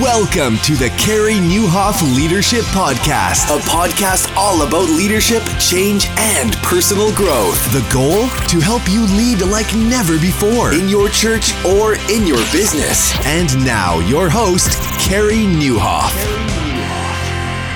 Welcome to the Carey Nieuwhof Leadership Podcast, a podcast all about leadership, change, and personal growth. The goal? To help you lead like never before in your church or in your business. And now, your host, Carey Nieuwhof.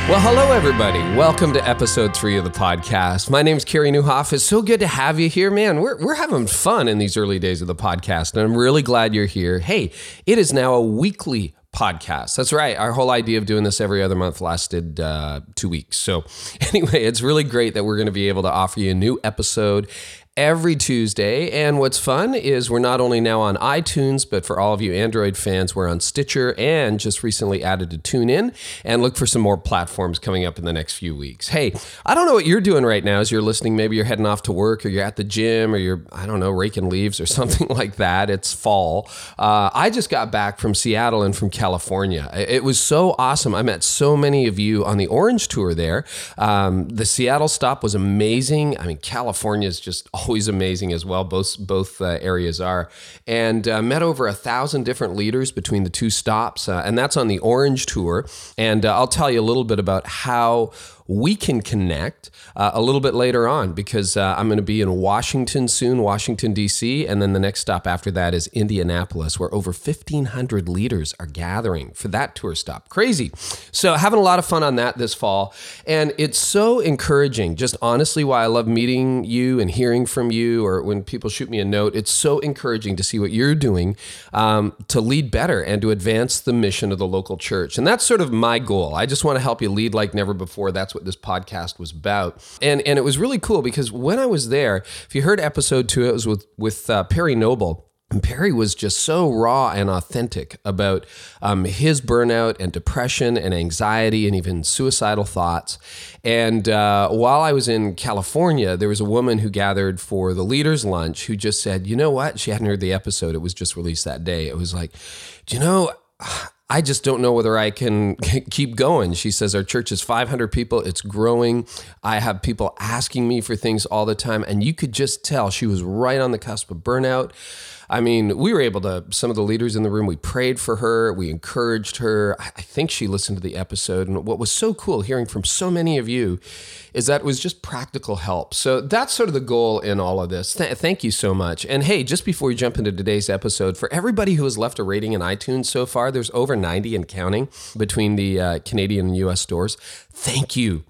Well, hello, everybody. Welcome to episode three of the podcast. My name is Carey Nieuwhof. It's so good to have you here, man. We're, we're having fun in these early days of the podcast, and I'm really glad you're here. Hey, it is now a weekly podcast. That's right. Our whole idea of doing this every other month lasted uh, two weeks. So, anyway, it's really great that we're going to be able to offer you a new episode every Tuesday. And what's fun is we're not only now on iTunes, but for all of you Android fans, we're on Stitcher and just recently added to TuneIn. And look for some more platforms coming up in the next few weeks. Hey, I don't know what you're doing right now as you're listening. Maybe you're heading off to work or you're at the gym or you're, I don't know, raking leaves or something like that. It's fall. Uh, I just got back from Seattle and from California. It was so awesome. I met so many of you on the Orange Tour there. Um, the Seattle stop was amazing. I mean, California is just always amazing as well. Both both uh, areas are, and uh, met over a thousand different leaders between the two stops, uh, and that's on the Orange Tour. And uh, I'll tell you a little bit about how we can connect uh, a little bit later on because uh, I'm going to be in Washington soon, Washington, D.C., and then the next stop after that is Indianapolis, where over 1,500 leaders are gathering for that tour stop. Crazy. So, having a lot of fun on that this fall. And it's so encouraging, just honestly, why I love meeting you and hearing from you, or when people shoot me a note, it's so encouraging to see what you're doing um, to lead better and to advance the mission of the local church. And that's sort of my goal. I just want to help you lead like never before. That's this podcast was about. And and it was really cool because when I was there, if you heard episode two, it was with with uh, Perry Noble. And Perry was just so raw and authentic about um, his burnout and depression and anxiety and even suicidal thoughts. And uh, while I was in California, there was a woman who gathered for the leaders' lunch who just said, You know what? She hadn't heard the episode, it was just released that day. It was like, Do you know? I just don't know whether I can keep going. She says, Our church is 500 people. It's growing. I have people asking me for things all the time. And you could just tell she was right on the cusp of burnout. I mean, we were able to, some of the leaders in the room, we prayed for her, we encouraged her. I think she listened to the episode. And what was so cool hearing from so many of you is that it was just practical help. So that's sort of the goal in all of this. Th- thank you so much. And hey, just before we jump into today's episode, for everybody who has left a rating in iTunes so far, there's over 90 and counting between the uh, Canadian and US stores. Thank you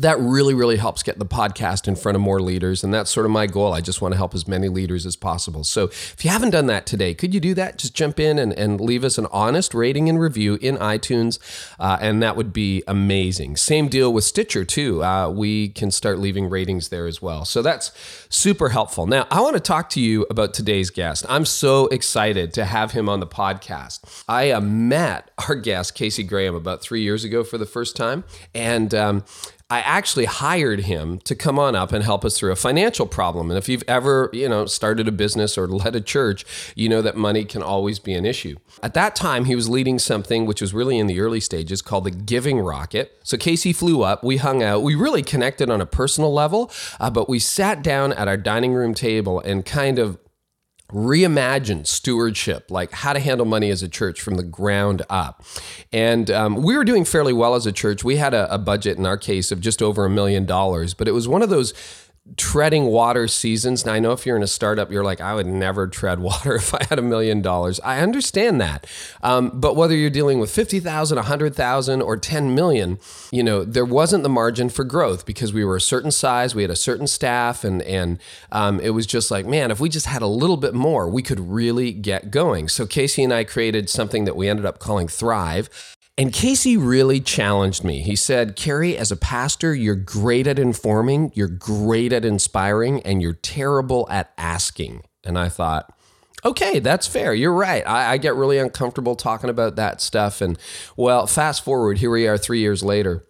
that really, really helps get the podcast in front of more leaders. And that's sort of my goal. I just want to help as many leaders as possible. So if you haven't done that today, could you do that? Just jump in and, and leave us an honest rating and review in iTunes. Uh, and that would be amazing. Same deal with Stitcher, too. Uh, we can start leaving ratings there as well. So that's super helpful. Now, I want to talk to you about today's guest. I'm so excited to have him on the podcast. I uh, met our guest, Casey Graham, about three years ago for the first time. And um, I actually hired him to come on up and help us through a financial problem. And if you've ever, you know, started a business or led a church, you know that money can always be an issue. At that time, he was leading something which was really in the early stages called the Giving Rocket. So Casey flew up, we hung out, we really connected on a personal level, uh, but we sat down at our dining room table and kind of reimagine stewardship, like how to handle money as a church from the ground up. And um, we were doing fairly well as a church. We had a, a budget in our case of just over a million dollars, but it was one of those treading water seasons. Now, I know if you're in a startup, you're like, I would never tread water if I had a million dollars. I understand that. Um, but whether you're dealing with 50,000, 100,000, or 10 million, you know, there wasn't the margin for growth because we were a certain size, we had a certain staff, and, and um, it was just like, man, if we just had a little bit more, we could really get going. So Casey and I created something that we ended up calling Thrive. And Casey really challenged me. He said, Carey, as a pastor, you're great at informing, you're great at inspiring, and you're terrible at asking. And I thought, okay, that's fair. You're right. I, I, get really uncomfortable talking about that stuff. And well, fast forward, here we are three years later.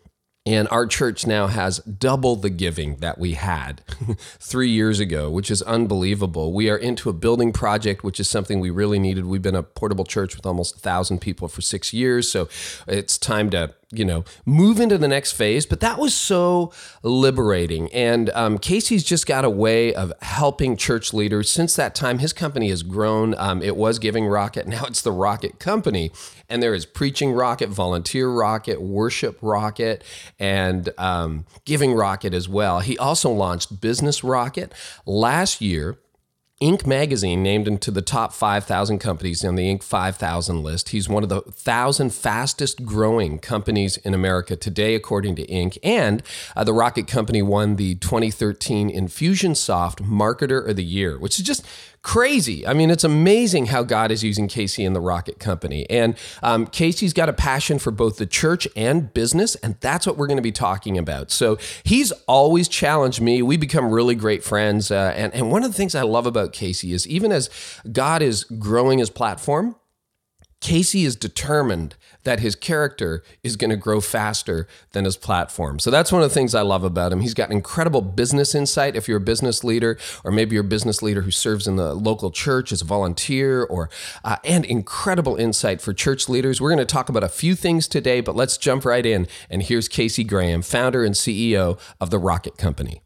And our church now has double the giving that we had three years ago, which is unbelievable. We are into a building project, which is something we really needed. We've been a portable church with almost a thousand people for six years. So it's time to you know, move into the next phase. But that was so liberating. And um, Casey's just got a way of helping church leaders. Since that time, his company has grown. Um, it was Giving Rocket, now it's the Rocket Company. And there is Preaching Rocket, Volunteer Rocket, Worship Rocket, and um, Giving Rocket as well. He also launched Business Rocket last year. Inc. magazine named him to the top 5,000 companies on the Inc. 5000 list. He's one of the 1,000 fastest growing companies in America today, according to Inc. And uh, the Rocket Company won the 2013 Infusionsoft Marketer of the Year, which is just crazy. I mean, it's amazing how God is using Casey in the Rocket Company. And um, Casey's got a passion for both the church and business, and that's what we're going to be talking about. So he's always challenged me. We become really great friends. Uh, and, and one of the things I love about Casey is even as God is growing his platform, Casey is determined that his character is going to grow faster than his platform. So that's one of the things I love about him. He's got incredible business insight. If you're a business leader, or maybe you're a business leader who serves in the local church as a volunteer, or uh, and incredible insight for church leaders. We're going to talk about a few things today, but let's jump right in. And here's Casey Graham, founder and CEO of the Rocket Company.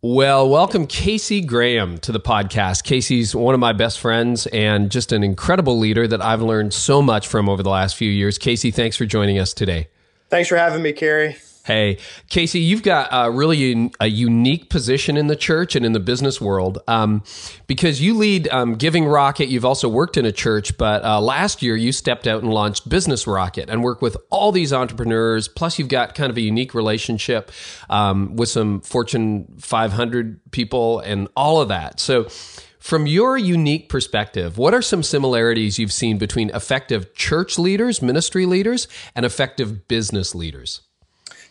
Well, welcome Casey Graham to the podcast. Casey's one of my best friends and just an incredible leader that I've learned so much from over the last few years. Casey, thanks for joining us today. Thanks for having me, Carey. Hey, Casey, you've got really a unique position in the church and in the business world um, because you lead um, Giving Rocket. You've also worked in a church, but uh, last year you stepped out and launched Business Rocket and work with all these entrepreneurs. Plus, you've got kind of a unique relationship um, with some Fortune 500 people and all of that. So, from your unique perspective, what are some similarities you've seen between effective church leaders, ministry leaders, and effective business leaders?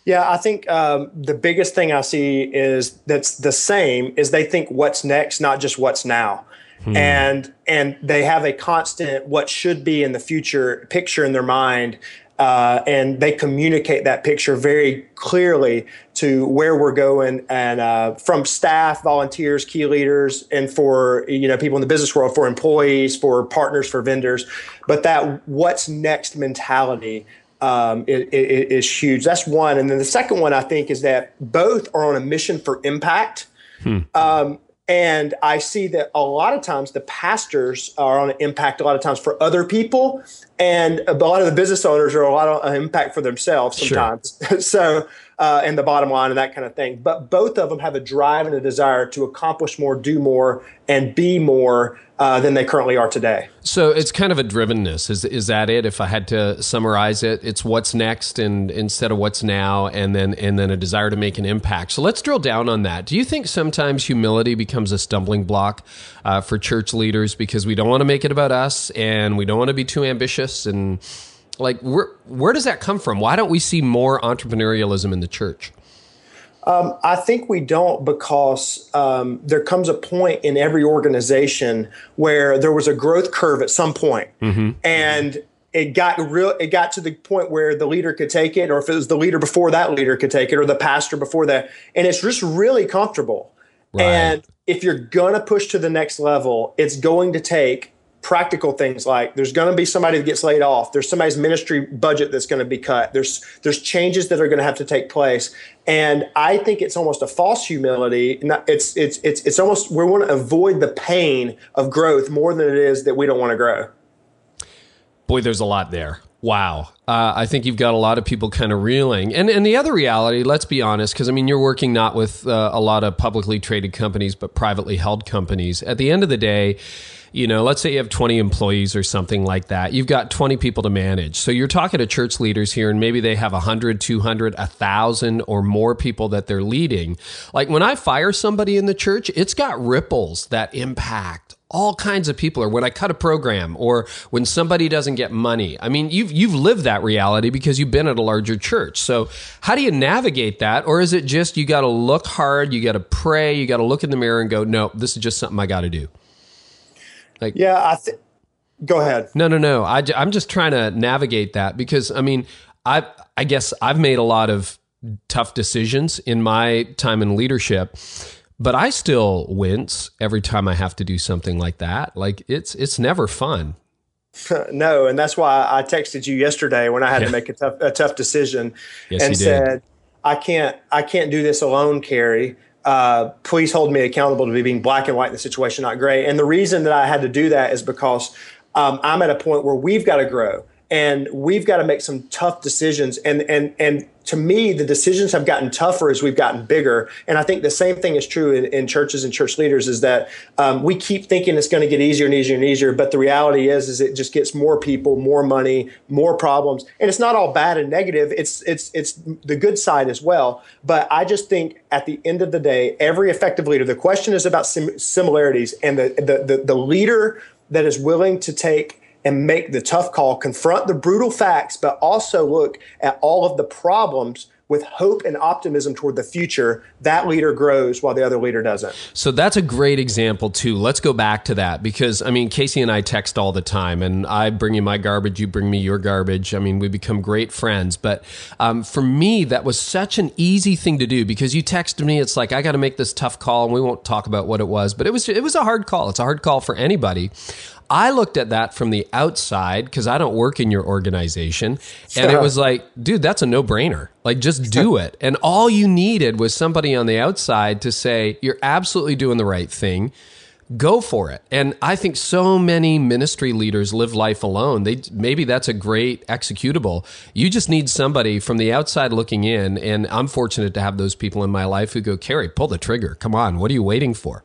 Yeah, I think um, the biggest thing I see is that's the same is they think what's next, not just what's now. Hmm. And and they have a constant what should be in the future picture in their mind, uh, and they communicate that picture very clearly to where we're going, and uh, from staff, volunteers, key leaders, and for you know people in the business world, for employees, for partners, for vendors. But that what's next mentality um, is, is, huge. That's one. And then the second one, I think, is that both are on a mission for impact. Hmm. Um, and I see that a lot of times the pastors are on an impact a lot of times for other people, and a lot of the business owners are a lot of impact for themselves sometimes. Sure. so, uh, and the bottom line and that kind of thing. But both of them have a drive and a desire to accomplish more, do more, and be more uh, than they currently are today. So it's kind of a drivenness. Is is that it? If I had to summarize it, it's what's next, and instead of what's now, and then and then a desire to make an impact. So let's drill down on that. Do you think sometimes humility becomes a stumbling block uh, for church leaders because we don't want to make it about us, and we don't want to be too ambitious, and like where where does that come from? Why don't we see more entrepreneurialism in the church? Um, I think we don't because um, there comes a point in every organization where there was a growth curve at some point, mm-hmm. and it got real. It got to the point where the leader could take it, or if it was the leader before that leader could take it, or the pastor before that, and it's just really comfortable. Right. And if you're gonna push to the next level, it's going to take practical things like there's going to be somebody that gets laid off there's somebody's ministry budget that's going to be cut there's there's changes that are going to have to take place. And i think it's almost a false humility it's it's it's it's almost we want to avoid the pain of growth more than it is that we don't want to grow. Boy there's a lot there Wow. Uh, I think you've got a lot of people kind of reeling. And, and the other reality, let's be honest, because I mean, you're working not with uh, a lot of publicly traded companies, but privately held companies. At the end of the day, you know, let's say you have 20 employees or something like that. You've got 20 people to manage. So you're talking to church leaders here, and maybe they have 100, 200, 1,000 or more people that they're leading. Like when I fire somebody in the church, it's got ripples that impact all kinds of people or when I cut a program or when somebody doesn't get money. I mean, you've you've lived that reality because you've been at a larger church. So, how do you navigate that or is it just you got to look hard, you got to pray, you got to look in the mirror and go, "No, this is just something I got to do." Like, yeah, I think. Go ahead. No, no, no. I, I'm just trying to navigate that because I mean, I I guess I've made a lot of tough decisions in my time in leadership, but I still wince every time I have to do something like that. Like it's it's never fun. no, and that's why I texted you yesterday when I had yeah. to make a tough, a tough decision, yes, and said, "I can't, I can't do this alone, Carey. Uh, please hold me accountable to be being black and white in the situation, not gray." And the reason that I had to do that is because um, I'm at a point where we've got to grow and we've got to make some tough decisions. And and and to me the decisions have gotten tougher as we've gotten bigger. And i think the same thing is true in, in churches and church leaders is that um, we keep thinking it's going to get easier and easier and easier but the reality is is it just gets more people more money more problems. And it's not all bad and negative. It's it's it's the good side as well. But i just think at the end of the day every effective leader the question is about sim- similarities. And the, the the the leader that is willing to take and make the tough call, confront the brutal facts, but also look at all of the problems with hope and optimism toward the future, that leader grows while the other leader doesn't. So that's a great example, too. Let's go back to that because, I mean, Casey and I text all the time, and I bring you my garbage, you bring me your garbage. I mean, we become great friends. But um, for me, that was such an easy thing to do because you texted me, it's like, I got to make this tough call, and we won't talk about what it was, but it was, it was a hard call. It's a hard call for anybody. I looked at that from the outside because I don't work in your organization. And it was like, dude, that's a no brainer. Like, just do it. And all you needed was somebody on the outside to say, you're absolutely doing the right thing. Go for it. And I think so many ministry leaders live life alone. They maybe that's a great executable. You just need somebody from the outside looking in. And I'm fortunate to have those people in my life who go, Carey, pull the trigger. Come on. What are you waiting for?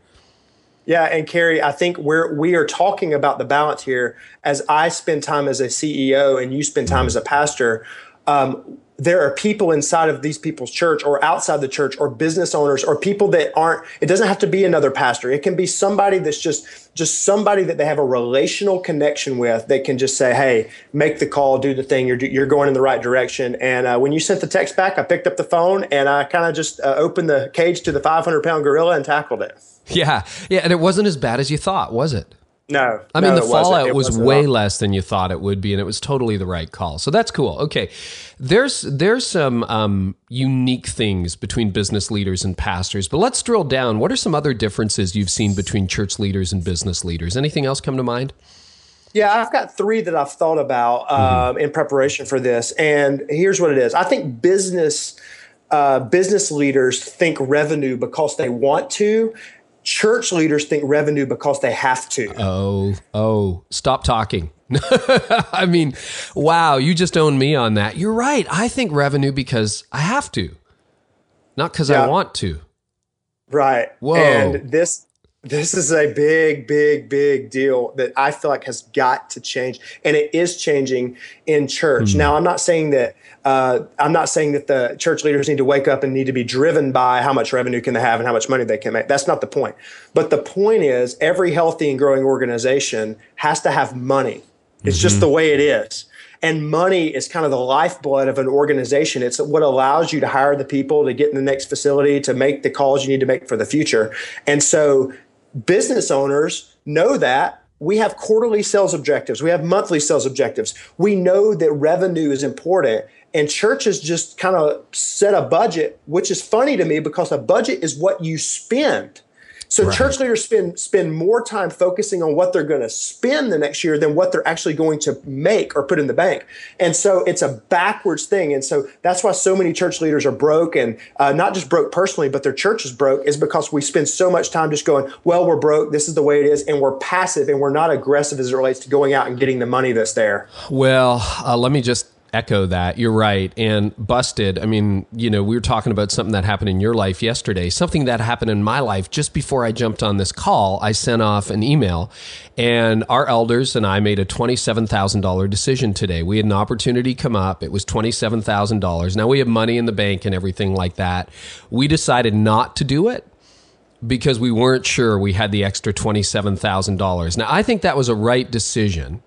Yeah, and Carey, I think we're we are talking about the balance here. As I spend time as a CEO and you spend time as a pastor, um, there are people inside of these people's church or outside the church or business owners or people that aren't it doesn't have to be another pastor. It can be somebody that's just just somebody that they have a relational connection with They can just say hey make the call do the thing. You're, you're going in the right direction. And uh, when you sent the text back i picked up the phone and i kind of just uh, opened the cage to the 500 pound gorilla and tackled it yeah yeah and it wasn't as bad as you thought was it no, I mean no, the fallout was way less than you thought it would be, and it was totally the right call. So that's cool. Okay, there's there's some um, unique things between business leaders and pastors, but let's drill down. What are some other differences you've seen between church leaders and business leaders? Anything else come to mind? Yeah, I've got three that I've thought about mm-hmm. in preparation for this, and here's what it is. I think business. Uh, business leaders think revenue because they want to, church leaders think revenue because they have to. Oh, oh, stop talking. I mean, wow, you just own me on that. You're right. I think revenue because I have to, not because yeah. I want to. Right. Whoa. And this this is a big, big, big deal that I feel like has got to change, and it is changing in church. Mm. Now, I'm not saying that uh, I'm not saying that the church leaders need to wake up and need to be driven by how much revenue can they have and how much money they can make. That's not the point. But the point is, every healthy and growing organization has to have money. It's mm-hmm. just the way it is. And money is kind of the lifeblood of an organization. It's what allows you to hire the people to get in the next facility, to make the calls you need to make for the future. And so business owners know that we have quarterly sales objectives we have monthly sales objectives. We know that revenue is important and churches just kind of set a budget which is funny to me because a budget is what you spend so right. church leaders spend spend more time focusing on what they're going to spend the next year than what they're actually going to make or put in the bank. And so it's a backwards thing. And so that's why so many church leaders are broke and uh, not just broke personally, but their church is broke is because we spend so much time just going, well, we're broke. This is the way it is. And we're passive and we're not aggressive as it relates to going out and getting the money that's there. Well, uh, let me just echo that. You're right. And busted, I mean, you know, we were talking about something that happened in your life yesterday, something that happened in my life just before I jumped on this call. I sent off an email, and our elders and I made a $27,000 decision today. We had an opportunity come up. It was $27,000. Now we have money in the bank and everything like that. We decided not to do it because we weren't sure we had the extra $27,000. Now, I think that was a right decision.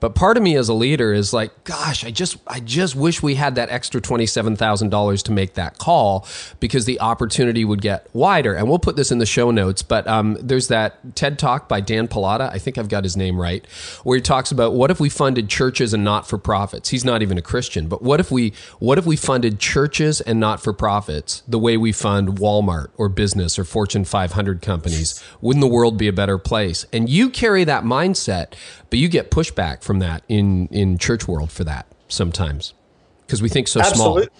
But part of me as a leader is like, gosh, I just I just wish we had that extra $27,000 to make that call because the opportunity would get wider. And we'll put this in the show notes, but um, there's that TED Talk by Dan Pallotta, I think I've got his name right, where he talks about what if we funded churches and not-for-profits. He's not even a Christian, but what if we what if we funded churches and not-for-profits the way we fund Walmart or business or Fortune 5 500 companies. Wouldn't the world be a better place? And you carry that mindset, but you get pushback from that in in church world for that sometimes because we think so Absolutely. small.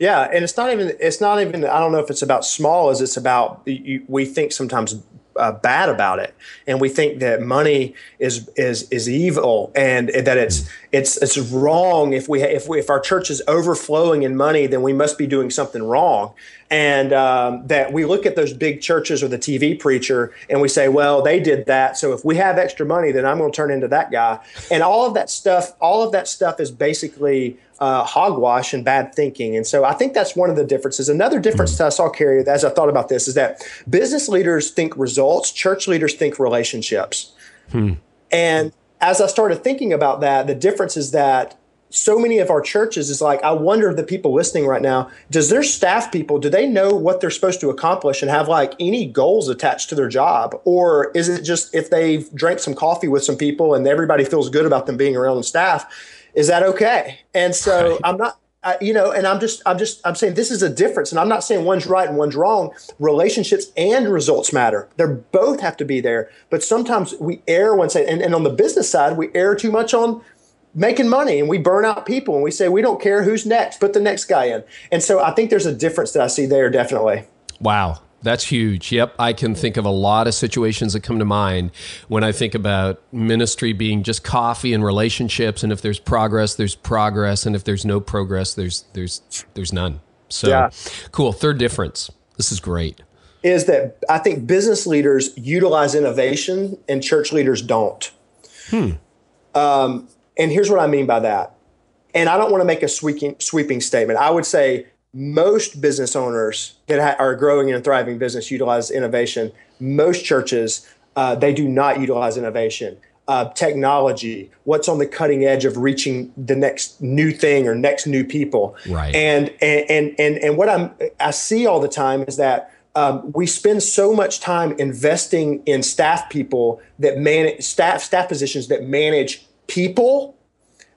Yeah, and it's not even it's not even I don't know if it's about small as it's about you, we think sometimes uh, bad about it, and we think that money is is is evil, and that it's it's it's wrong. If we if we, if our church is overflowing in money, then we must be doing something wrong. And um, that we look at those big churches or the TV preacher, and we say, well, they did that, so if we have extra money, then I'm going to turn into that guy. And all of that stuff, all of that stuff is basically uh, hogwash and bad thinking. And so I think that's one of the differences. Another difference mm. I saw, Carey, as I thought about this, is that business leaders think results, church leaders think relationships. Hmm. And as I started thinking about that, the difference is that so many of our churches is like, I wonder if the people listening right now, does their staff people, do they know what they're supposed to accomplish and have like any goals attached to their job? Or is it just if they've drank some coffee with some people and everybody feels good about them being around the staff? Is that okay? And so right. I'm not, I, you know, and I'm just, I'm just, I'm saying this is a difference, and I'm not saying one's right and one's wrong. Relationships and results matter; they both have to be there. But sometimes we err when say, and, and on the business side, we err too much on making money, and we burn out people, and we say we don't care who's next, put the next guy in. And so I think there's a difference that I see there, definitely. Wow, that's huge. Yep. I can think of a lot of situations that come to mind when I think about ministry being just coffee and relationships. And if there's progress, there's progress. And if there's no progress, there's, there's, there's none. So yeah. cool. Third difference. This is great. Is that I think business leaders utilize innovation and church leaders don't. Hmm. Um, and here's what I mean by that. And I don't want to make a sweeping, sweeping statement. I would say most business owners that ha- are growing and thriving business utilize innovation. Most churches, uh, they do not utilize innovation. Uh, technology, what's on the cutting edge of reaching the next new thing or next new people. Right. And and and and, and what I'm I see all the time is that um, we spend so much time investing in staff people that manage staff staff positions that manage people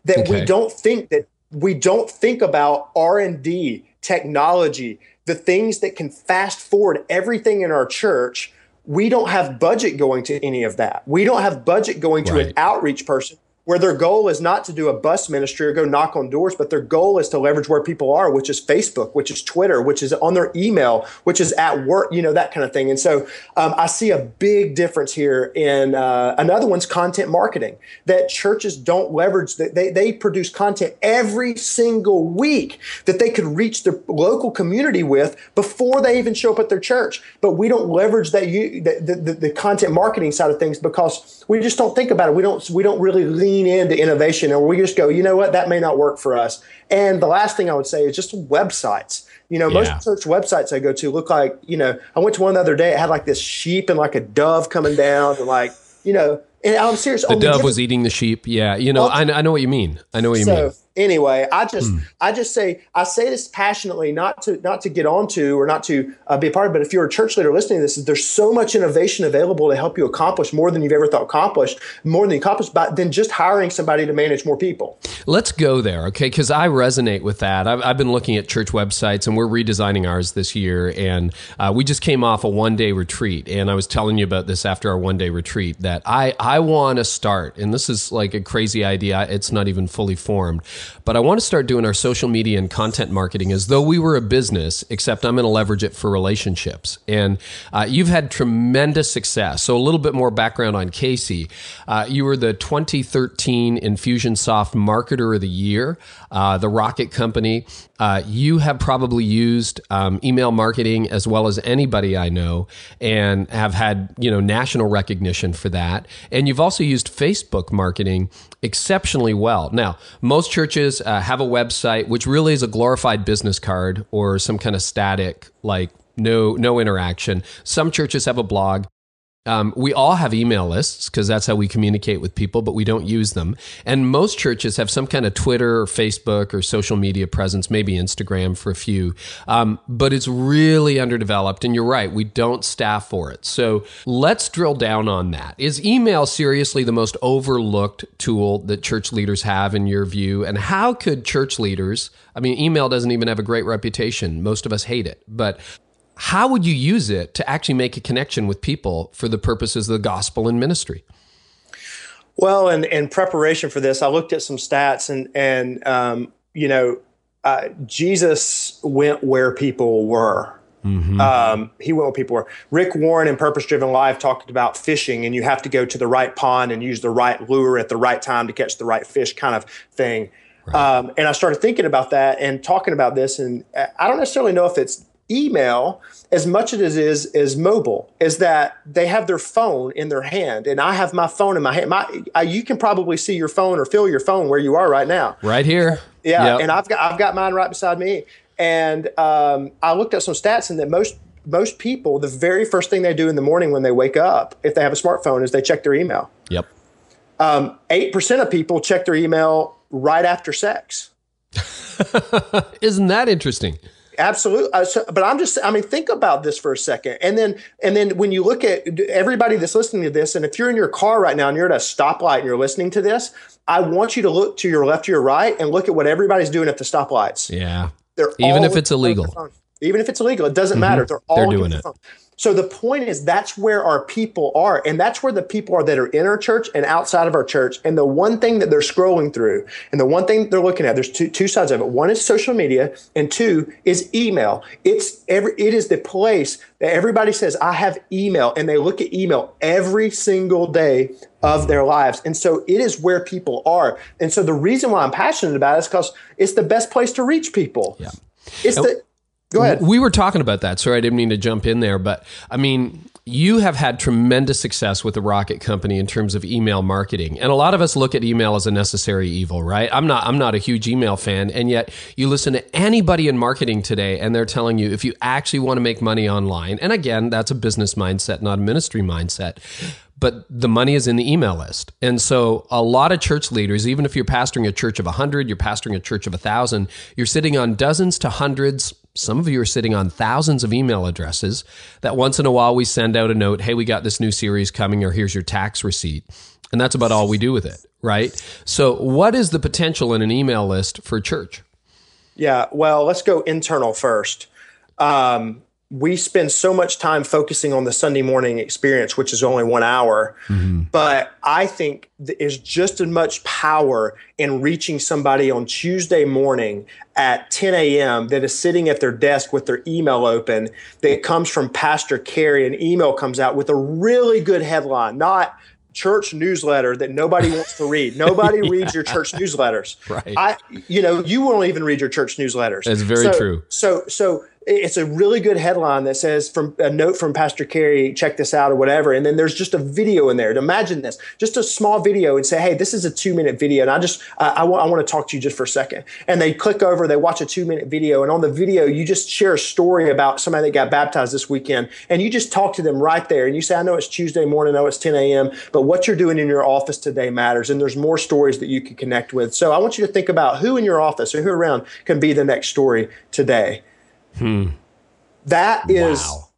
that okay. we don't think that we don't think about R and D technology, the things that can fast forward everything in our church, we don't have budget going to any of that. We don't have budget going to right. an outreach person where their goal is not to do a bus ministry or go knock on doors, but their goal is to leverage where people are, which is Facebook, which is Twitter, which is on their email, which is at work, you know, that kind of thing. And so um, I see a big difference here in uh, another one's content marketing that churches don't leverage, that they, they produce content every single week that they could reach their local community with before they even show up at their church. But we don't leverage that, you, the, the, the content marketing side of things because we just don't think about it. We don't, we don't really lean lean into innovation and we just go, you know what, that may not work for us. And the last thing I would say is just websites. You know, most yeah. church websites I go to look like, you know, I went to one the other day, it had like this sheep and like a dove coming down and like, you know, and I'm serious. The oh, dove was eating the sheep. Yeah. You know, I, I know what you mean. I know what you so, mean anyway, I just hmm. I just say I say this passionately, not to not to get onto or not to uh, be a part of, it, but if you're a church leader listening to this, there's so much innovation available to help you accomplish more than you've ever thought accomplished, more than you accomplished, but than just hiring somebody to manage more people. Let's go there, okay? Because I resonate with that. I've, I've, been looking at church websites, and we're redesigning ours this year, and uh, we just came off a one day retreat, and I was telling you about this after our one day retreat that I I want to start, and this is like a crazy idea. It's not even fully formed but I want to start doing our social media and content marketing as though we were a business, except I'm going to leverage it for relationships. And uh, you've had tremendous success. So, a little bit more background on Casey. Uh, you were the 2013 Infusionsoft Marketer of the Year, uh, the Rocket Company. Uh, you have probably used um, email marketing as well as anybody I know, and have had you know national recognition for that. And you've also used Facebook marketing exceptionally well. Now, most churches uh, have a website, which really is a glorified business card or some kind of static, like no no interaction. Some churches have a blog. Um, we all have email lists because that's how we communicate with people, but we don't use them. And most churches have some kind of Twitter or Facebook or social media presence, maybe Instagram for a few. Um, but it's really underdeveloped. And you're right, we don't staff for it. So let's drill down on that. Is email seriously the most overlooked tool that church leaders have, in your view? And how could church leaders, I mean, email doesn't even have a great reputation. Most of us hate it. But how would you use it to actually make a connection with people for the purposes of the gospel and ministry? Well, in, in preparation for this, I looked at some stats and, and um, you know, uh, Jesus went where people were. Mm-hmm. Um, he went where people were. Rick Warren in Purpose Driven Life talked about fishing, and you have to go to the right pond and use the right lure at the right time to catch the right fish, kind of thing. Right. Um, and I started thinking about that and talking about this, and I don't necessarily know if it's email as much as it is is mobile is that they have their phone in their hand and i have my phone in my hand. My I, you can probably see your phone or feel your phone where you are right now. Right here. Yeah yep. and i've got i've got mine right beside me. And um, i looked at some stats and that most most people the very first thing they do in the morning when they wake up if they have a smartphone is they check their email. Yep. Um, 8% of people check their email right after sex. Isn't that interesting Absolutely. Uh, so, but I'm just, I mean, think about this for a second. And then, and then when you look at everybody that's listening to this, and if you're in your car right now and you're at a stoplight and you're listening to this, I want you to look to your left, to your right, and look at what everybody's doing at the stoplights. Yeah. They're even if it's illegal. Even if it's illegal, it doesn't mm-hmm. matter. They're all They're doing it. So the point is that's where our people are. And that's where the people are that are in our church and outside of our church. And the one thing that they're scrolling through and the one thing they're looking at, there's two, two sides of it. One is social media and two is email. It's every, it is the place that everybody says, I have email and they look at email every single day of their lives. And so it is where people are. And so the reason why I'm passionate about it is because it's the best place to reach people. Yeah. It's the, Go ahead. We were talking about that. Sorry, I didn't mean to jump in there, but I mean, you have had tremendous success with the Rocket Company in terms of email marketing. And a lot of us look at email as a necessary evil, right? I'm not I'm not a huge email fan, and yet you listen to anybody in marketing today and they're telling you if you actually want to make money online, and again, that's a business mindset, not a ministry mindset but the money is in the email list. And so a lot of church leaders, even if you're pastoring a church of 100, you're pastoring a church of 1,000, you're sitting on dozens to hundreds, some of you are sitting on thousands of email addresses that once in a while we send out a note, hey, we got this new series coming, or here's your tax receipt. And that's about all we do with it, right? So, what is the potential in an email list for church? Yeah, well, let's go internal first. Um, we spend so much time focusing on the Sunday morning experience, which is only one hour. Mm-hmm. But I think there's just as much power in reaching somebody on Tuesday morning at 10 a.m. that is sitting at their desk with their email open that comes from Pastor Carey. An email comes out with a really good headline, not church newsletter that nobody wants to read. Nobody yeah. reads your church newsletters. Right. I, you know, you won't even read your church newsletters. That's very so, true. So, so it's a really good headline that says from a note from Pastor Carey, check this out or whatever. And then there's just a video in there. Imagine this, just a small video and say, Hey, this is a two minute video. And I just, I want to talk to you just for a second. And they click over, they watch a two minute video. And on the video, you just share a story about somebody that got baptized this weekend. And you just talk to them right there. And you say, I know it's Tuesday morning. I know it's 10 a.m., but what you're doing in your office today matters. And there's more stories that you can connect with. So I want you to think about who in your office or who around can be the next story today. Hmm. That is wow.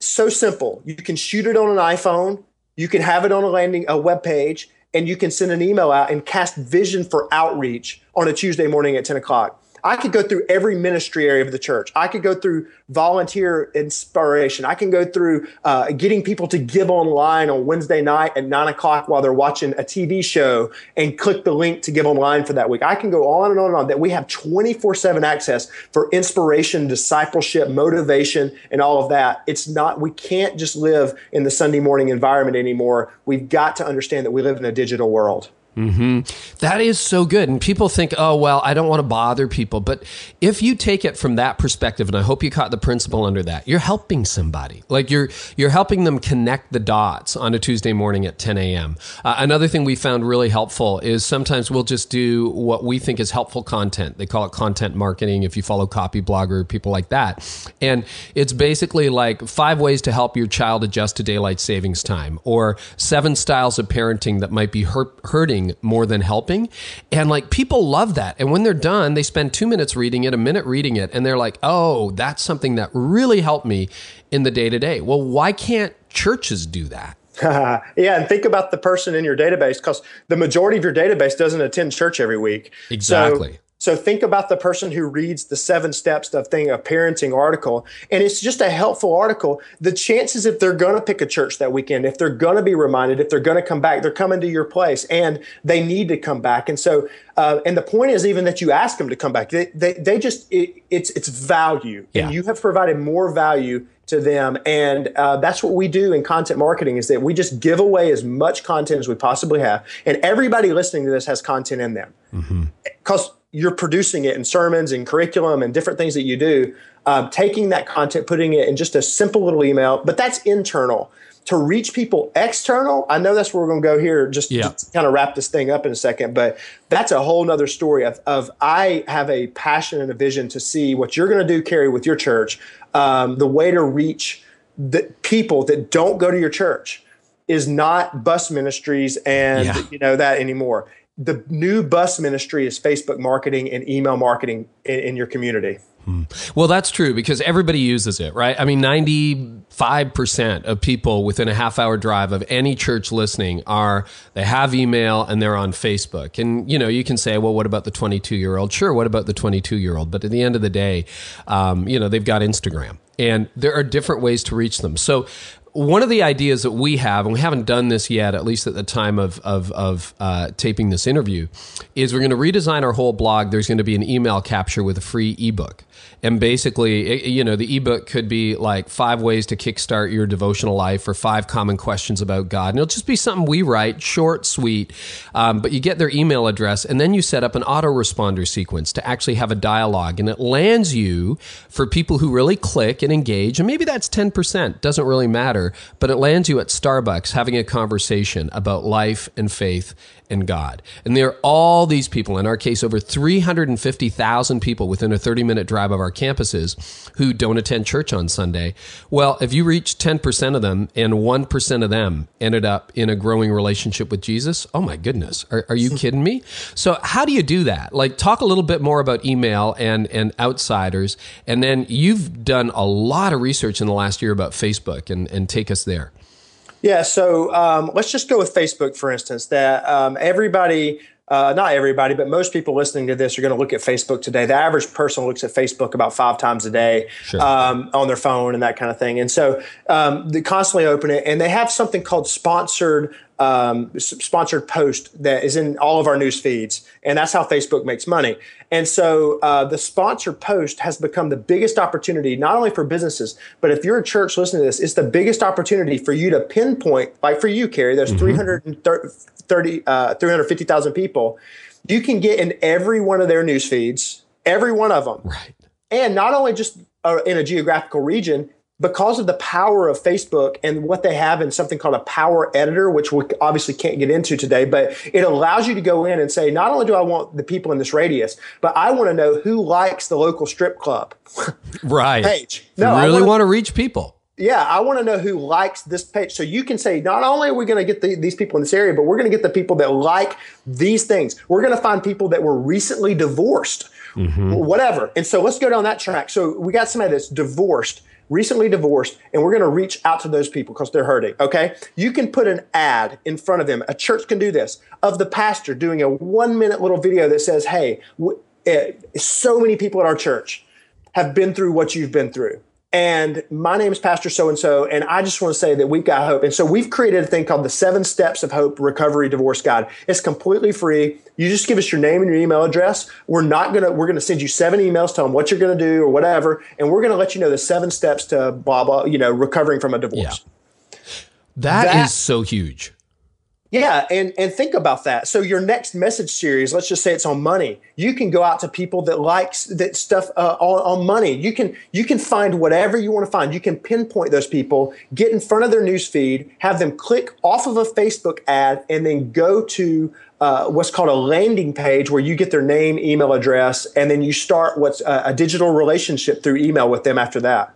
so simple. You can shoot it on an iPhone, you can have it on a landing a web page, and you can send an email out and cast vision for outreach on a Tuesday morning at 10 o'clock. I could go through every ministry area of the church. I could go through volunteer inspiration. I can go through uh, getting people to give online on Wednesday night at nine o'clock while they're watching a TV show and click the link to give online for that week. I can go on and on and on that we have 24 7 access for inspiration, discipleship, motivation, and all of that. It's not, we can't just live in the Sunday morning environment anymore. We've got to understand that we live in a digital world. Mm-hmm. That is so good. And people think, oh, well, I don't want to bother people. But if you take it from that perspective, and I hope you caught the principle under that, you're helping somebody. Like you're, you're helping them connect the dots on a Tuesday morning at 10 a.m. Uh, another thing we found really helpful is sometimes we'll just do what we think is helpful content. They call it content marketing if you follow Copyblogger, people like that. And it's basically like five ways to help your child adjust to daylight savings time or seven styles of parenting that might be hurt, hurting more than helping. And like people love that. And when they're done, they spend two minutes reading it, a minute reading it, and they're like, oh, that's something that really helped me in the day to day. Well, why can't churches do that? yeah, and think about the person in your database because the majority of your database doesn't attend church every week. Exactly. So, So think about the person who reads the seven steps of thing a parenting article, and it's just a helpful article. The chances if they're going to pick a church that weekend, if they're going to be reminded, if they're going to come back, they're coming to your place, and they need to come back. And so, uh, and the point is even that you ask them to come back. They they, they just it, it's it's value, yeah. and you have provided more value to them and uh, that's what we do in content marketing is that we just give away as much content as we possibly have and everybody listening to this has content in them because mm-hmm you're producing it in sermons and curriculum and different things that you do, um, taking that content, putting it in just a simple little email, but that's internal. To reach people external, I know that's where we're going to go here, just yeah. to kind of wrap this thing up in a second, but that's a whole nother story of, of I have a passion and a vision to see what you're going to do, Carey, with your church. Um, the way to reach the people that don't go to your church is not bus ministries and yeah. you know that anymore the new bus ministry is Facebook marketing and email marketing in, in your community. Hmm. Well, that's true because everybody uses it, right? I mean, 95% of people within a half hour drive of any church listening are, they have email and they're on Facebook. And, you know, you can say, well, what about the 22 year old? Sure, what about the 22 year old? But at the end of the day, um, you know, they've got Instagram and there are different ways to reach them. So one of the ideas that we have, and we haven't done this yet, at least at the time of of, of uh, taping this interview, is we're going to redesign our whole blog. There's going to be an email capture with a free ebook, and basically, you know, the ebook could be like five ways to kickstart your devotional life, or five common questions about God, and it'll just be something we write, short, sweet. Um, but you get their email address, and then you set up an autoresponder sequence to actually have a dialogue, and it lands you for people who really click and engage, and maybe that's ten percent. Doesn't really matter but it lands you at Starbucks having a conversation about life and faith and God. And there are all these people, in our case, over 350,000 people within a 30 minute drive of our campuses who don't attend church on Sunday. Well, if you reach 10% of them and 1% of them ended up in a growing relationship with Jesus, oh my goodness, are, are you kidding me? So, how do you do that? Like, talk a little bit more about email and, and outsiders. And then you've done a lot of research in the last year about Facebook and, and take us there. Yeah, so um, let's just go with Facebook, for instance, that um, everybody, uh, not everybody, but most people listening to this are going to look at Facebook today. The average person looks at Facebook about five times a day sure. um, on their phone and that kind of thing. And so um, they constantly open it, and they have something called sponsored um, sponsored post that is in all of our news feeds, and that's how Facebook makes money. And so uh, the sponsored post has become the biggest opportunity, not only for businesses, but if you're a church listening to this, it's the biggest opportunity for you to pinpoint, like for you, Carey, there's mm-hmm. 330, uh, 350,000 people. You can get in every one of their news feeds, every one of them. Right. And not only just uh, in a geographical region, because of the power of Facebook and what they have in something called a power editor, which we obviously can't get into today, but it allows you to go in and say, not only do I want the people in this radius, but I want to know who likes the local strip club right. page. No, you really want to reach people. Yeah, I want to know who likes this page. So you can say, not only are we going to get the, these people in this area, but we're going to get the people that like these things. We're going to find people that were recently divorced, mm-hmm. whatever. And so let's go down that track. So we got somebody that's divorced recently divorced, and we're going to reach out to those people because they're hurting. Okay. You can put an ad in front of them. A church can do this of the pastor doing a one minute little video that says, Hey, w- uh, so many people at our church have been through what you've been through. And my name is Pastor So and so, and I just want to say that we've got hope. And so we've created a thing called the Seven Steps of Hope Recovery Divorce Guide. It's completely free. You just give us your name and your email address. We're not gonna we're gonna send you seven emails, tell them what you're gonna do or whatever, and we're gonna let you know the seven steps to blah blah. You know, recovering from a divorce. Yeah. that, that is so huge. Yeah, and and think about that. So your next message series, let's just say it's on money. You can go out to people that likes that stuff uh, on, on money. You can you can find whatever you want to find. You can pinpoint those people, get in front of their news feed, have them click off of a Facebook ad, and then go to uh, what's called a landing page where you get their name, email address, and then you start what's a, a digital relationship through email with them after that.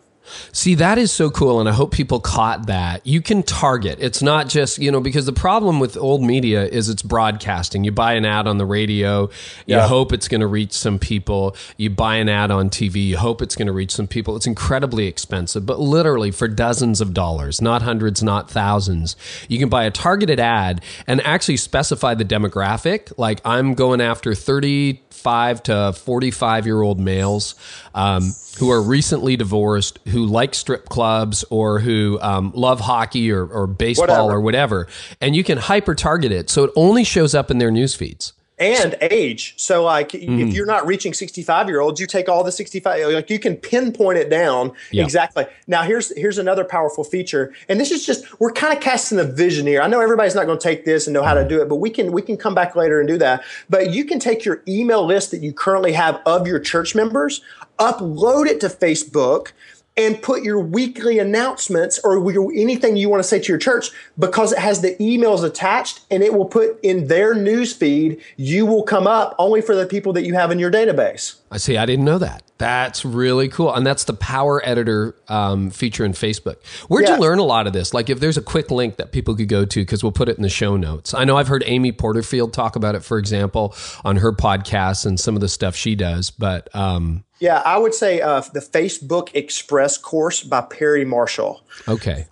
See, that is so cool. And I hope people caught that. You can target. It's not just, you know, because the problem with old media is it's broadcasting. You buy an ad on the radio, you Yeah. hope it's going to reach some people. You buy an ad on TV, you hope it's going to reach some people. It's incredibly expensive, but literally for dozens of dollars, not hundreds, not thousands, you can buy a targeted ad and actually specify the demographic. Like I'm going after 35 to 45 year old males um, who are recently divorced, who like strip clubs or who um, love hockey or, or baseball Whatever. or whatever. And you can hyper target it so it only shows up in their news feeds. And age. So like Mm-hmm. if you're not reaching 65 year olds, you take all the 65 like you can pinpoint it down Yeah. exactly. Now here's here's another powerful feature. And this is just we're kind of casting a vision here. I know everybody's not going to take this and know how to do it, but we can we can come back later and do that. But you can take your email list that you currently have of your church members, upload it to Facebook and put your weekly announcements or your, anything you want to say to your church because it has the emails attached and it will put in their news feed you will come up only for the people that you have in your database I see. I didn't know that. That's really cool, and that's the Power Editor um, feature in Facebook. Where'd Yeah. you learn a lot of this? Like, if there's a quick link that people could go to, because we'll put it in the show notes. I know I've heard Amy Porterfield talk about it, for example, on her podcast and some of the stuff she does. But um, yeah i would say uh, the facebook express course by perry marshall okay,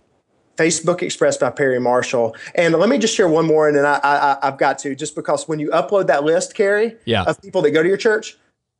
Facebook Express by Perry Marshall. And let me just share one more, and then I, I, I've got to, just because when you upload that list, Carey, Yeah. of people that go to your church,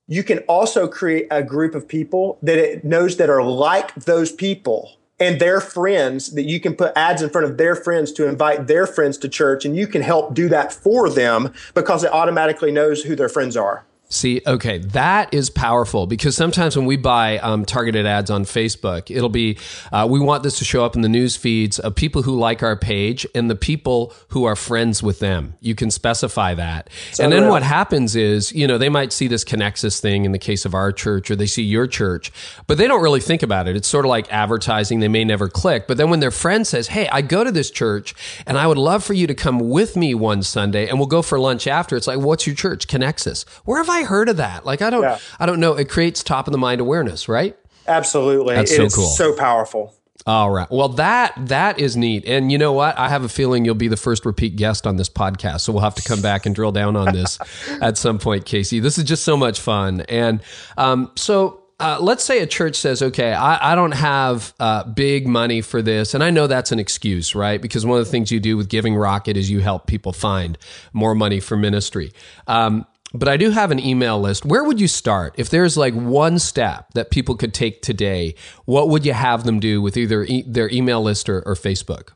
you can also create a group of people that it knows that are like those people and their friends that you can put ads in front of their friends to invite their friends to church and you can help do that for them because it automatically knows who their friends are. See, okay, that is powerful because sometimes when we buy um, targeted ads on Facebook, it'll be uh, we want this to show up in the news feeds of people who like our page and the people who are friends with them. You can specify that. and then what happens is, you know, they might see this Connexus thing in the case of our church or they see your church, but they don't really think about it. It's sort of like advertising. They may never click. But then when their friend says, Hey, I go to this church and I would love for you to come with me one Sunday and we'll go for lunch after, it's like, What's your church? Connexus. Where have I heard of that? Like, I don't, Yeah. I don't know. It creates top of the mind awareness, right? Absolutely. That's It so is cool. so powerful. All right. Well, that that is neat. And you know what? I have a feeling you'll be the first repeat guest on this podcast. So we'll have to come back and drill down on this at some point, Casey. This is just so much fun. And um, so uh, let's say a church says, okay, I, I don't have uh, big money for this. And I know that's an excuse, right? Because one of the things you do with Giving Rocket is you help people find more money for ministry. Um, but I do have an email list. Where would you start? If there's like one step that people could take today, what would you have them do with either e- their email list or, or Facebook?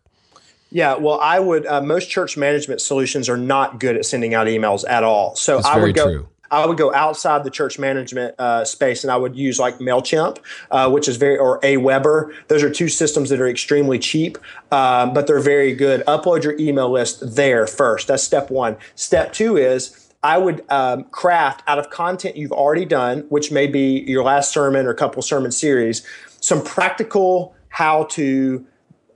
Yeah, well, I would. Uh, most church management solutions are not good at sending out emails at all. So I very would go. true. I would go outside the church management uh, space, and I would use like Mailchimp, uh, which is very or Aweber. Those are two systems that are extremely cheap, um, but they're very good. Upload your email list there first. That's step one. Step two is I would um, craft out of content you've already done, which may be your last sermon or couple sermon series, some practical how to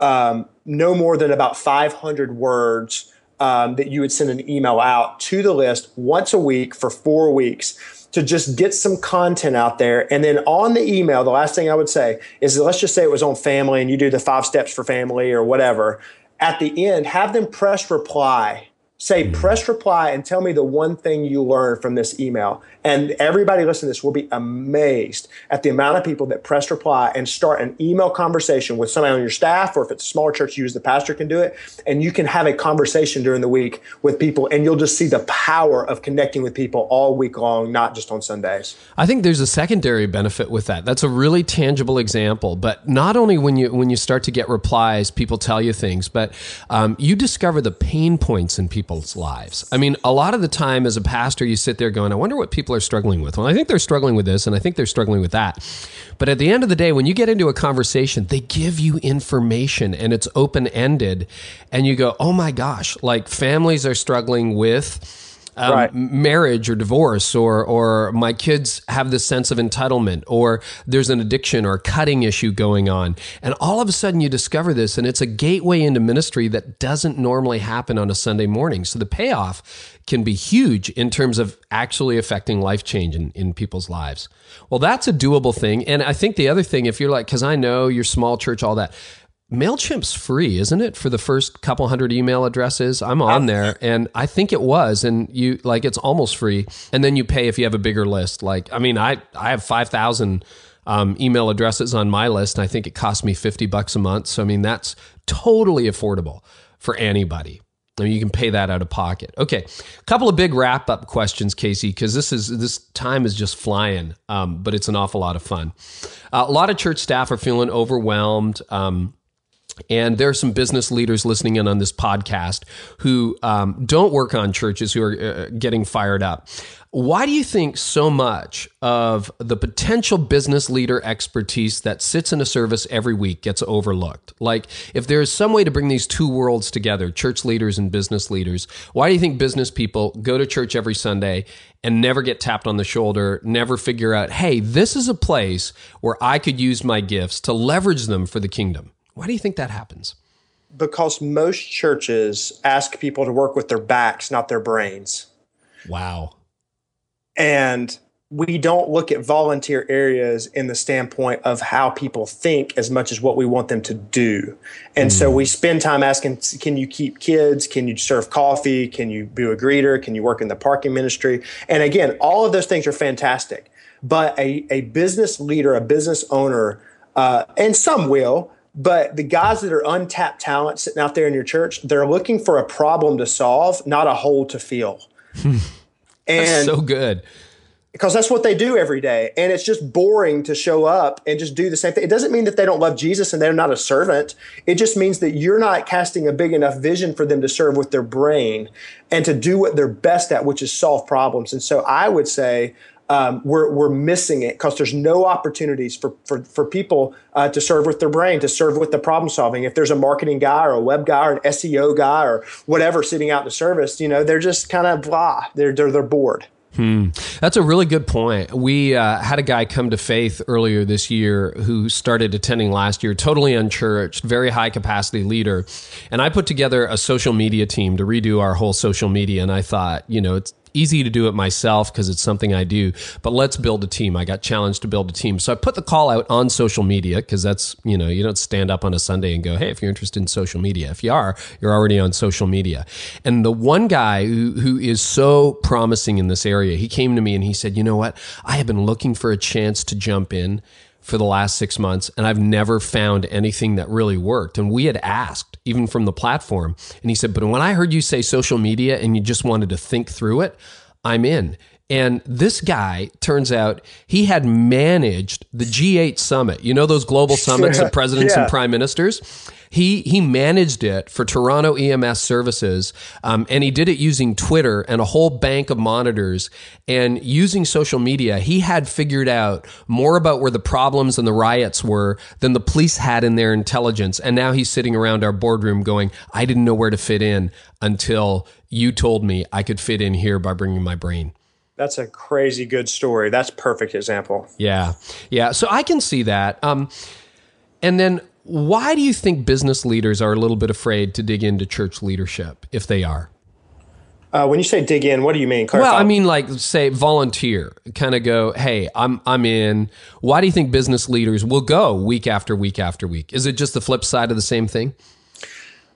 um, no more than about 500 words um, that you would send an email out to the list once a week for four weeks to just get some content out there. And then on the email, the last thing I would say is let's just say it was on family and you do the five steps for family or whatever. At the end, have them press reply. Say, press reply and tell me the one thing you learned from this email. And everybody listening to this will be amazed at the amount of people that press reply and start an email conversation with somebody on your staff, or if it's a smaller church, you use the pastor can do it. And you can have a conversation during the week with people, and you'll just see the power of connecting with people all week long, not just on Sundays. I think there's a secondary benefit with that. That's a really tangible example. But not only when you when you start to get replies, people tell you things, but um, you discover the pain points in people's lives. I mean, a lot of the time as a pastor, you sit there going, "I wonder what people are struggling with." Well, I think they're struggling with this, and I think they're struggling with that. But at the end of the day, when you get into a conversation, they give you information, and it's open ended, and you go, "Oh my gosh!" Like families are struggling with um, right. marriage or divorce, or or my kids have this sense of entitlement, or there's an addiction or cutting issue going on, and all of a sudden you discover this, and it's a gateway into ministry that doesn't normally happen on a Sunday morning. So the payoff can be huge in terms of actually affecting life change in, in people's lives. Well, that's a doable thing, and I think the other thing, if you're like, because I know you're small church, all that MailChimp's free, isn't it? For the first couple hundred email addresses. I'm on there and I think it was. And you like it's almost free. And then you pay if you have a bigger list. Like, I mean, I, I have 5,000 um, email addresses on my list. And I think it costs me 50 bucks a month. So, I mean, that's totally affordable for anybody. I mean, you can pay that out of pocket. Okay, a couple of big wrap up questions, Casey, because this is this time is just flying, um, but it's an awful lot of fun. Uh, a lot of church staff are feeling overwhelmed. Um, and there are some business leaders listening in on this podcast who um, don't work on churches who are uh, getting fired up. Why do you think so much of the potential business leader expertise that sits in a service every week gets overlooked? Like, if there is some way to bring these two worlds together, church leaders and business leaders, why do you think business people go to church every Sunday and never get tapped on the shoulder, never figure out, hey, this is a place where I could use my gifts to leverage them for the kingdom? Why do you think that happens? Because most churches ask people to work with their backs, not their brains. Wow. And we don't look at volunteer areas in the standpoint of how people think as much as what we want them to do. And mm. so we spend time asking, can you keep kids? Can you serve coffee? Can you be a greeter? Can you work in the parking ministry? And again, all of those things are fantastic. But a, a business leader, a business owner, uh, and some will, but the guys that are untapped talent sitting out there in your church, they're looking for a problem to solve, not a hole to fill. and that's so good. Because that's what they do every day. And it's just boring to show up and just do the same thing. It doesn't mean that they don't love Jesus and they're not a servant. It just means that you're not casting a big enough vision for them to serve with their brain and to do what they're best at, which is solve problems. And so I would say, um, we're, we're missing it because there's no opportunities for, for, for people uh, to serve with their brain, to serve with the problem solving. If there's a marketing guy or a web guy or an SEO guy or whatever sitting out in the service, you know, they're just kind of blah, they're, they're, they're bored. Hmm. That's a really good point. We uh, had a guy come to faith earlier this year who started attending last year, totally unchurched, very high capacity leader. And I put together a social media team to redo our whole social media. And I thought, you know, it's easy to do it myself because it's something I do, but let's build a team. I got challenged to build a team. So I put the call out on social media because that's, you know, you don't stand up on a Sunday and go, hey, if you're interested in social media. If you are, you're already on social media. And the one guy who, who is so promising in this area, he came to me and he said, you know what? I have been looking for a chance to jump in for the last six months, and I've never found anything that really worked. And we had asked, even from the platform, and he said, But when I heard you say social media and you just wanted to think through it, I'm in. And this guy turns out he had managed the G8 summit. You know those global summits of presidents yeah. and prime ministers? He he managed it for Toronto EMS services, um, and he did it using Twitter and a whole bank of monitors and using social media. He had figured out more about where the problems and the riots were than the police had in their intelligence. And now he's sitting around our boardroom going, "I didn't know where to fit in until you told me I could fit in here by bringing my brain." That's a crazy good story. That's perfect example. Yeah, yeah. So I can see that. Um, and then why do you think business leaders are a little bit afraid to dig into church leadership if they are? Uh, when you say dig in, what do you mean? Clarify. Well, I mean like say volunteer, kind of go, "Hey, I'm I'm in." Why do you think business leaders will go week after week after week? Is it just the flip side of the same thing?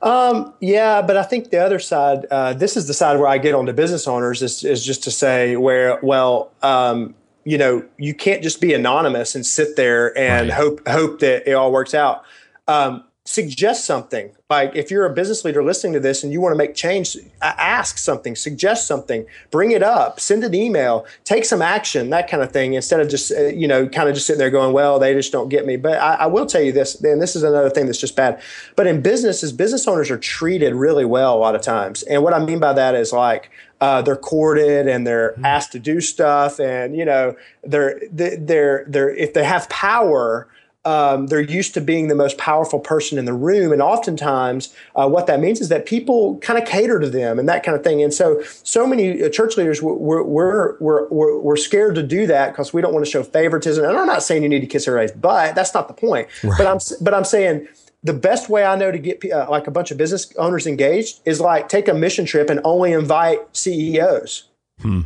Um, yeah, but I think the other side, uh, this is the side where I get on to business owners is, is just to say where, well, um, you know, you can't just be anonymous and sit there and right. hope hope that it all works out um, suggest something. Like if you're a business leader listening to this and you want to make change, ask something, suggest something, bring it up, send an email, take some action, that kind of thing, instead of just, uh, you know, kind of just sitting there going, well, they just don't get me. But I, I will tell you this, and this is another thing that's just bad. But in businesses, business owners are treated really well a lot of times. And what I mean by that is like, uh, they're courted and they're mm-hmm. asked to do stuff, and you know they're they're they're if they have power, um, they're used to being the most powerful person in the room. And oftentimes, uh, what that means is that people kind of cater to them and that kind of thing. And so, so many uh, church leaders, we're, we're, we're, we're, scared to do that because we don't want to show favoritism. And I'm not saying you need to kiss everybody's butt. That's not the point. Right. But I'm, but I'm saying, the best way I know to get uh, like a bunch of business owners engaged is like take a mission trip and only invite CEOs. Hmm.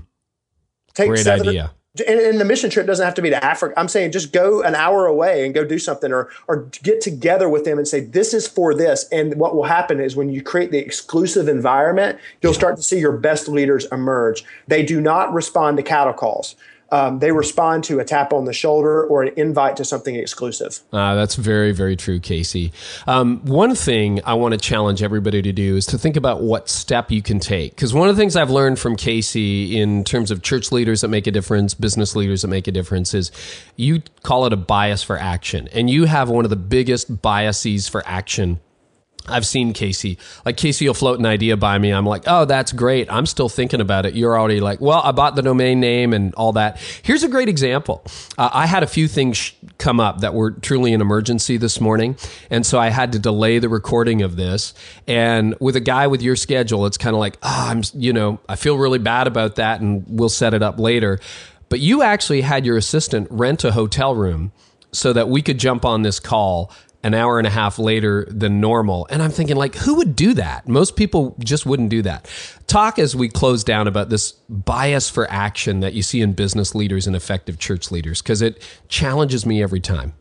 Take Great idea and, and, the mission trip doesn't have to be to Africa. I'm saying just go an hour away and go do something or or get together with them and say this is for this. And what will happen is when you create the exclusive environment, you'll start to see your best leaders emerge. They do not respond to cattle calls um, they respond to a tap on the shoulder or an invite to something exclusive. Uh, that's very, very true, Casey. Um, one thing I want to challenge everybody to do is to think about what step you can take. Because one of the things I've learned from Casey in terms of church leaders that make a difference, business leaders that make a difference, is you call it a bias for action. And you have one of the biggest biases for action I've seen Casey. Like Casey will float an idea by me. I'm like, oh, that's great. I'm still thinking about it. You're already like, well, I bought the domain name and all that. Here's a great example. Uh, I had a few things come up that were truly an emergency this morning. And so I had to delay the recording of this. And with a guy with your schedule, it's kind of like, oh, I'm, you know, I feel really bad about that and we'll set it up later. But you actually had your assistant rent a hotel room so that we could jump on this call an hour and a half later than normal. And I'm thinking, like, who would do that? Most people just wouldn't do that. Talk as we close down about this bias for action that you see in business leaders and effective church leaders, because it challenges me every time.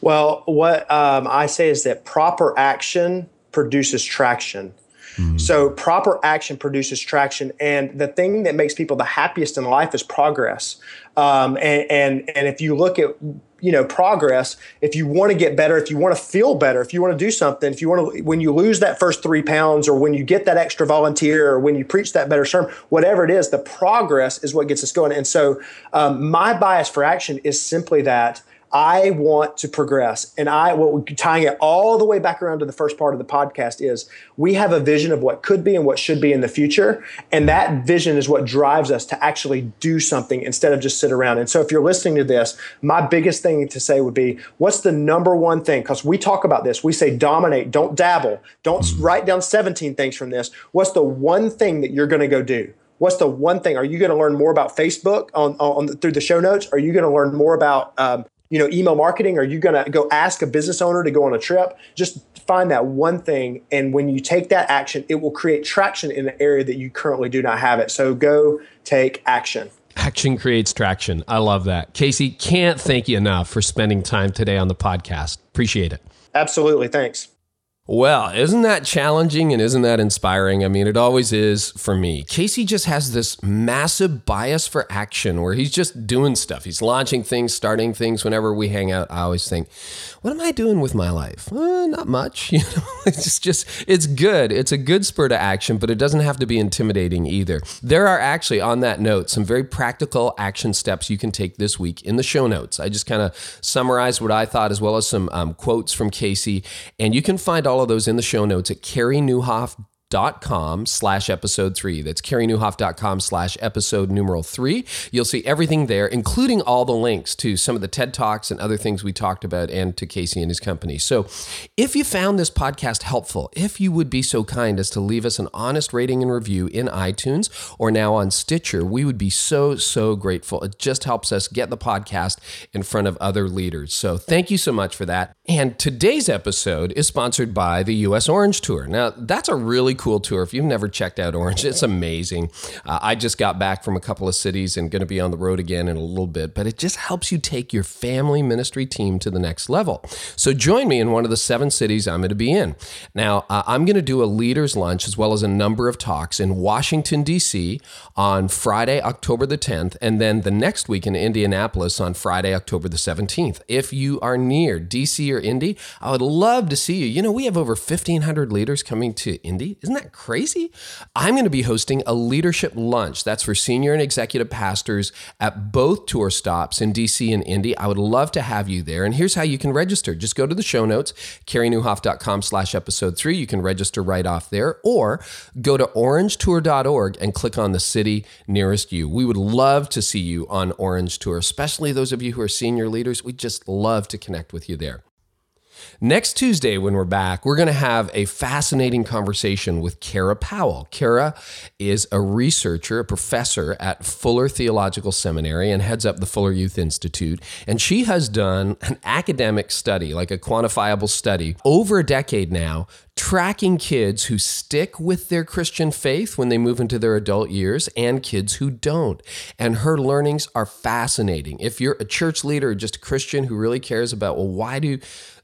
Well, what um, I say is that proper action produces traction. Mm-hmm. So proper action produces traction, and the thing that makes people the happiest in life is progress. Um, and, and and if you look at you know progress if you want to get better if you want to feel better if you want to do something if you want to when you lose that first three pounds or when you get that extra volunteer or when you preach that better sermon whatever it is the progress is what gets us going. And so um, my bias for action is simply that I want to progress. And I, what tying it all the way back around to the first part of the podcast is we have a vision of what could be and what should be in the future. And that vision is what drives us to actually do something instead of just sit around. And so if you're listening to this, my biggest thing to say would be what's the number one thing? Because we talk about this, we say dominate, don't dabble, don't write down 17 things from this. What's the one thing that you're going to go do? what's the one thing? Are you going to learn more about Facebook on, on through the show notes? Are you going to learn more about um, you know, email marketing? Are you going to go ask a business owner to go on a trip? Just find that one thing. And when you take that action, it will create traction in the area that you currently do not have it. So go take action. Action creates traction. I love that. Casey, can't thank you enough for spending time today on the podcast. Appreciate it. Absolutely. Thanks. Well, isn't that challenging and isn't that inspiring? I mean, it always is for me. Casey just has this massive bias for action where he's just doing stuff. He's launching things, starting things. Whenever we hang out, I always think, what am I doing with my life? Uh, not much. You know, it's just, it's good. It's a good spur to action, but it doesn't have to be intimidating either. There are actually, on that note, some very practical action steps you can take this week in the show notes. I just kind of summarized what I thought as well as some um, quotes from Casey, and you can find all all of those in the show notes at careynieuwhof.com dot com slash episode three. That's careynieuwhof.com slash episode numeral three. You'll see everything there, including all the links to some of the TED Talks and other things we talked about and to Casey and his company. So if you found this podcast helpful, if you would be so kind as to leave us an honest rating and review in iTunes or now on Stitcher, we would be so, so grateful. It just helps us get the podcast in front of other leaders. So thank you so much for that. And today's episode is sponsored by the US Orange Tour. Now, that's a really cool tour. If you've never checked out Orange, it's amazing. Uh, I just got back from a couple of cities and going to be on the road again in a little bit, but it just helps you take your family ministry team to the next level. So join me in one of the seven cities I'm going to be in. Now, uh, I'm going to do a leaders lunch as well as a number of talks in Washington, D.C. on Friday, October the 10th, and then the next week in Indianapolis on Friday, October the 17th. If you are near D.C. or Indy, I would love to see you. You know, we have over 1,500 leaders coming to Indy. Isn't Isn't that crazy? I'm going to be hosting a leadership lunch. That's for senior and executive pastors at both tour stops in DC and Indy. I would love to have you there. And here's how you can register. Just go to the show notes, careynieuwhof.com slash episode three. You can register right off there or go to orangetour.org and click on the city nearest you. We would love to see you on Orange Tour, especially those of you who are senior leaders. We'd just love to connect with you there. Next Tuesday, when we're back, we're going to have a fascinating conversation with Kara Powell. Kara is a researcher, a professor at Fuller Theological Seminary and heads up the Fuller Youth Institute. And she has done an academic study, like a quantifiable study, over a decade now, tracking kids who stick with their Christian faith when they move into their adult years and kids who don't. And her learnings are fascinating. If you're a church leader or just a Christian who really cares about, well, why do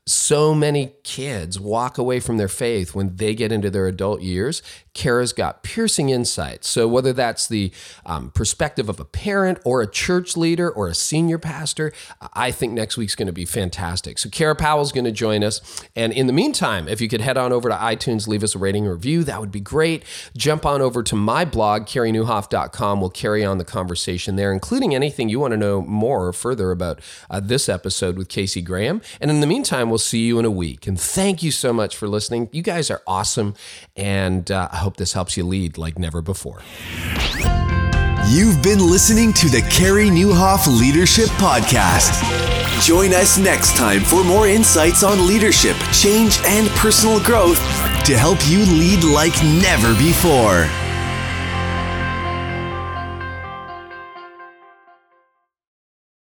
so many kids walk away from their faith when they get into their adult years Kara's got piercing insights. So, whether that's the um, perspective of a parent or a church leader or a senior pastor, I think next week's going to be fantastic. So, Kara Powell's going to join us. And in the meantime, if you could head on over to iTunes, leave us a rating and review, that would be great. Jump on over to my blog, careynieuwhof.com. We'll carry on the conversation there, including anything you want to know more or further about uh, this episode with Casey Graham. And in the meantime, we'll see you in a week. And thank you so much for listening. You guys are awesome. And uh, hope this helps you lead like never before. You've been listening to the Carey Nieuwhof Leadership Podcast. Join us next time for more insights on leadership, change, and personal growth to help you lead like never before.